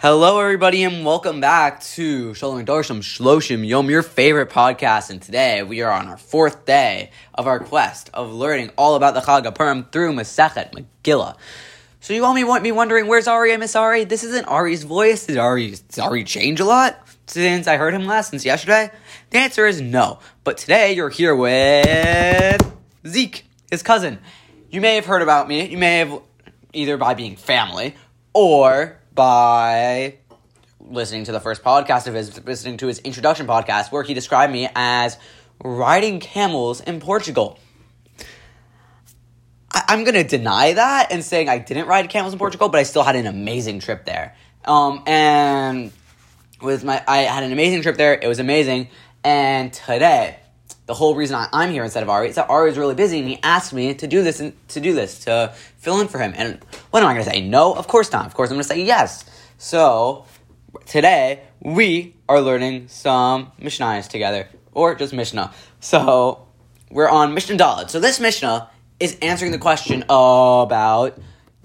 Hello, everybody, and welcome back to Shalom Darsham Shloshim Yom, your favorite podcast. And today we are on our fourth day of our quest of learning all about the Chag HaPurim through Masechet Megillah. So you all may want me wondering, where's Ari? I miss Ari. This isn't Ari's voice. Did Ari, did Ari change a lot since I heard him last, since yesterday? The answer is no. But today you're here with Zeke, his cousin. You may have heard about me. You may have either by being family or by listening to the first podcast of his, listening to his introduction podcast, where he described me as riding camels in Portugal. I, am gonna deny that and saying I didn't ride camels in Portugal, but I still had an amazing trip there. Um, and with my, I had an amazing trip there. It was amazing. And today, the whole reason I, am here instead of Ari is that Ari is really busy and he asked me to do this and to do this to fill in for him. And what am I going to say? No, of course not. Of course I'm going to say yes. So today we are learning some Mishnahs together, or just Mishnah. So we're on Mishnah Dalet. So this Mishnah is answering the question about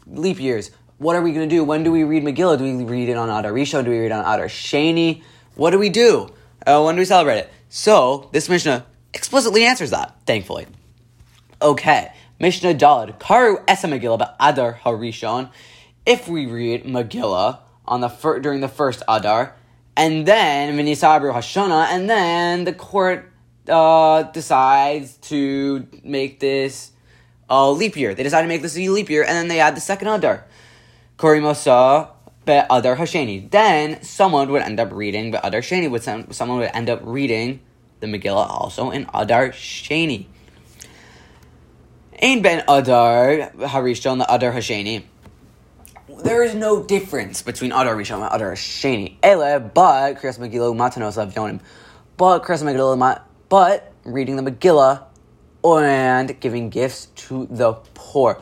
leap years. What are we going to do? When do we read Megillah? Do we read it on Adar Rishon? Do we read it on Adar Sheni? What do we do? Uh, when do we celebrate it? So this Mishnah explicitly answers that, thankfully. Okay, Mishnah Dalet. Karu Esa Megillah but Adar Harishon. If we read Megillah on the fir- during the first Adar, and then Minisabru Hashana, and then the court uh, decides to make this a leap year. They decide to make this a leap year, and then they add the second Adar. Korimosa be Adar Hasheni. Then someone would end up reading the Adar Sheni. Would someone would end up reading the Megillah also in Adar Sheni. Ain ben Adar Harishon the Adar Hasheni. There is no difference between Adar Rishon and Adar Hasheni. Ele, but Kriyas Megillah Matanos Avyonim. But Kriyas Megillah, but reading the Megillah and giving gifts to the poor.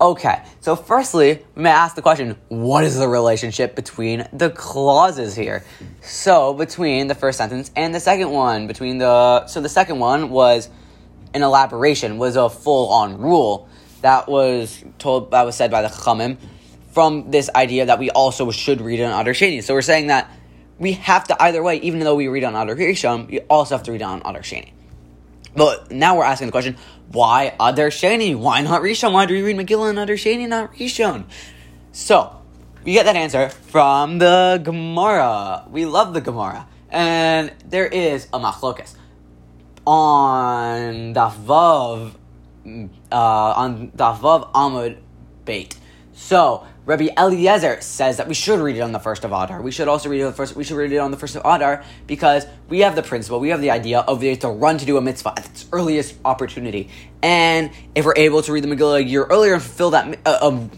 Okay, so firstly, we may ask the question what is the relationship between the clauses here? So, between the first sentence and the second one, between the. So, the second one was an elaboration, was a full on rule that was told, that was said by the Chachamim from this idea that we also should read on Adar Sheni. So, we're saying that we have to either way, even though we read on Adar Rishon, we also have to read on Adar Sheni. But now we're asking the question, why Adar Sheni? Why not Rishon? Why do we read Megillah and Adar Sheni, not Rishon? So, we get that answer from the Gemara. We love the Gemara. And there is a machlokas. On Daf Vav, uh, on Daf Vav Amud Beit. So, Rabbi Eliezer says that we should read it on the first of Adar. We should also read it on the first. We should read it on the first of Adar because we have the principle, we have the idea of the, to run to do a mitzvah at its earliest opportunity. And if we're able to read the Megillah a year earlier and fulfill that, uh, um,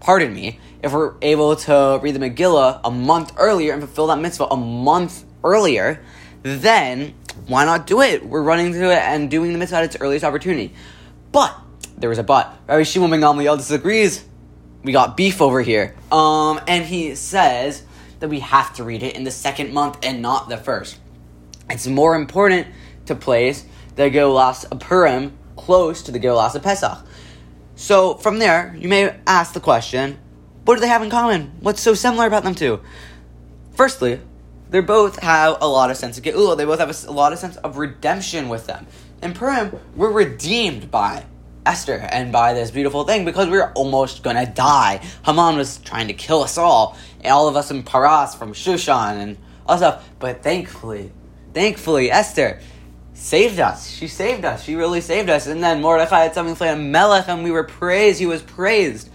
pardon me, if we're able to read the Megillah a month earlier and fulfill that mitzvah a month earlier, then why not do it? We're running to it and doing the mitzvah at its earliest opportunity. But there was a but. Rabbi Shimon ben Gamliel disagrees we got beef over here. Um, and he says that we have to read it in the second month and not the first. It's more important to place the Geulas Purim close to the Geulas Pesach. So from there, you may ask the question, what do they have in common? What's so similar about them two? Firstly, they both have a lot of sense of Geula. They both have a, a lot of sense of redemption with them. In Purim, we're redeemed by Esther and buy this beautiful thing because we were almost gonna die. Haman was trying to kill us all, all of us in Paras from Shushan and all stuff. But thankfully, thankfully, Esther saved us. She saved us. She really saved us. And then Mordechai had something say on Melech, and we were praised. He was praised.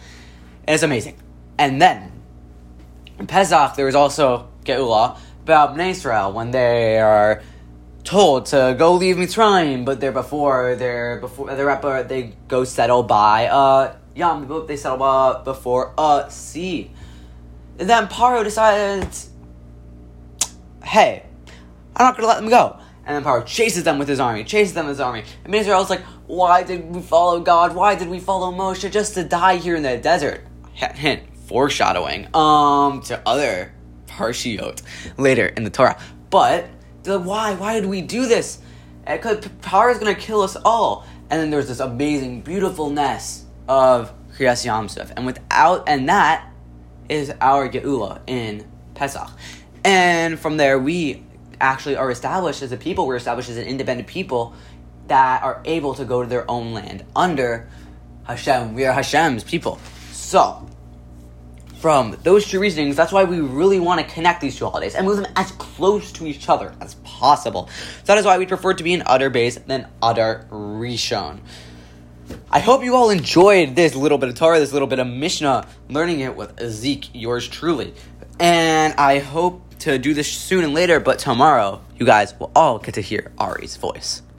And it's amazing. And then in Pesach, there was also Geula about Israel when they are told to go leave Mitzrayim, but they're before they're before they're at they go settle by uh Yam. They settle uh, before uh sea. And then Paro decides, hey, I'm not gonna let them go. And then Paro chases them with his army, chases them with his army. And Israel's like, why did we follow God? Why did we follow Moshe just to die here in the desert? Hint foreshadowing um to other parshiot later in the Torah. But the why? Why did we do this? Eh, because Paro is gonna kill us all. And then there's this amazing, beautifulness of Kriyas Yam Suf. And without, and that is our Geula in Pesach. And from there, we actually are established as a people, we're established as an independent people that are able to go to their own land under Hashem. We are Hashem's people. So, from those two reasonings, that's why we really want to connect these two holidays and move them as close to each other as possible. So that is why we prefer to be in Adar Beis than Adar Rishon. I hope you all enjoyed this little bit of Torah, this little bit of Mishnah, learning it with Zeke, yours truly. And I hope to do this soon and later, but tomorrow you guys will all get to hear Ari's voice.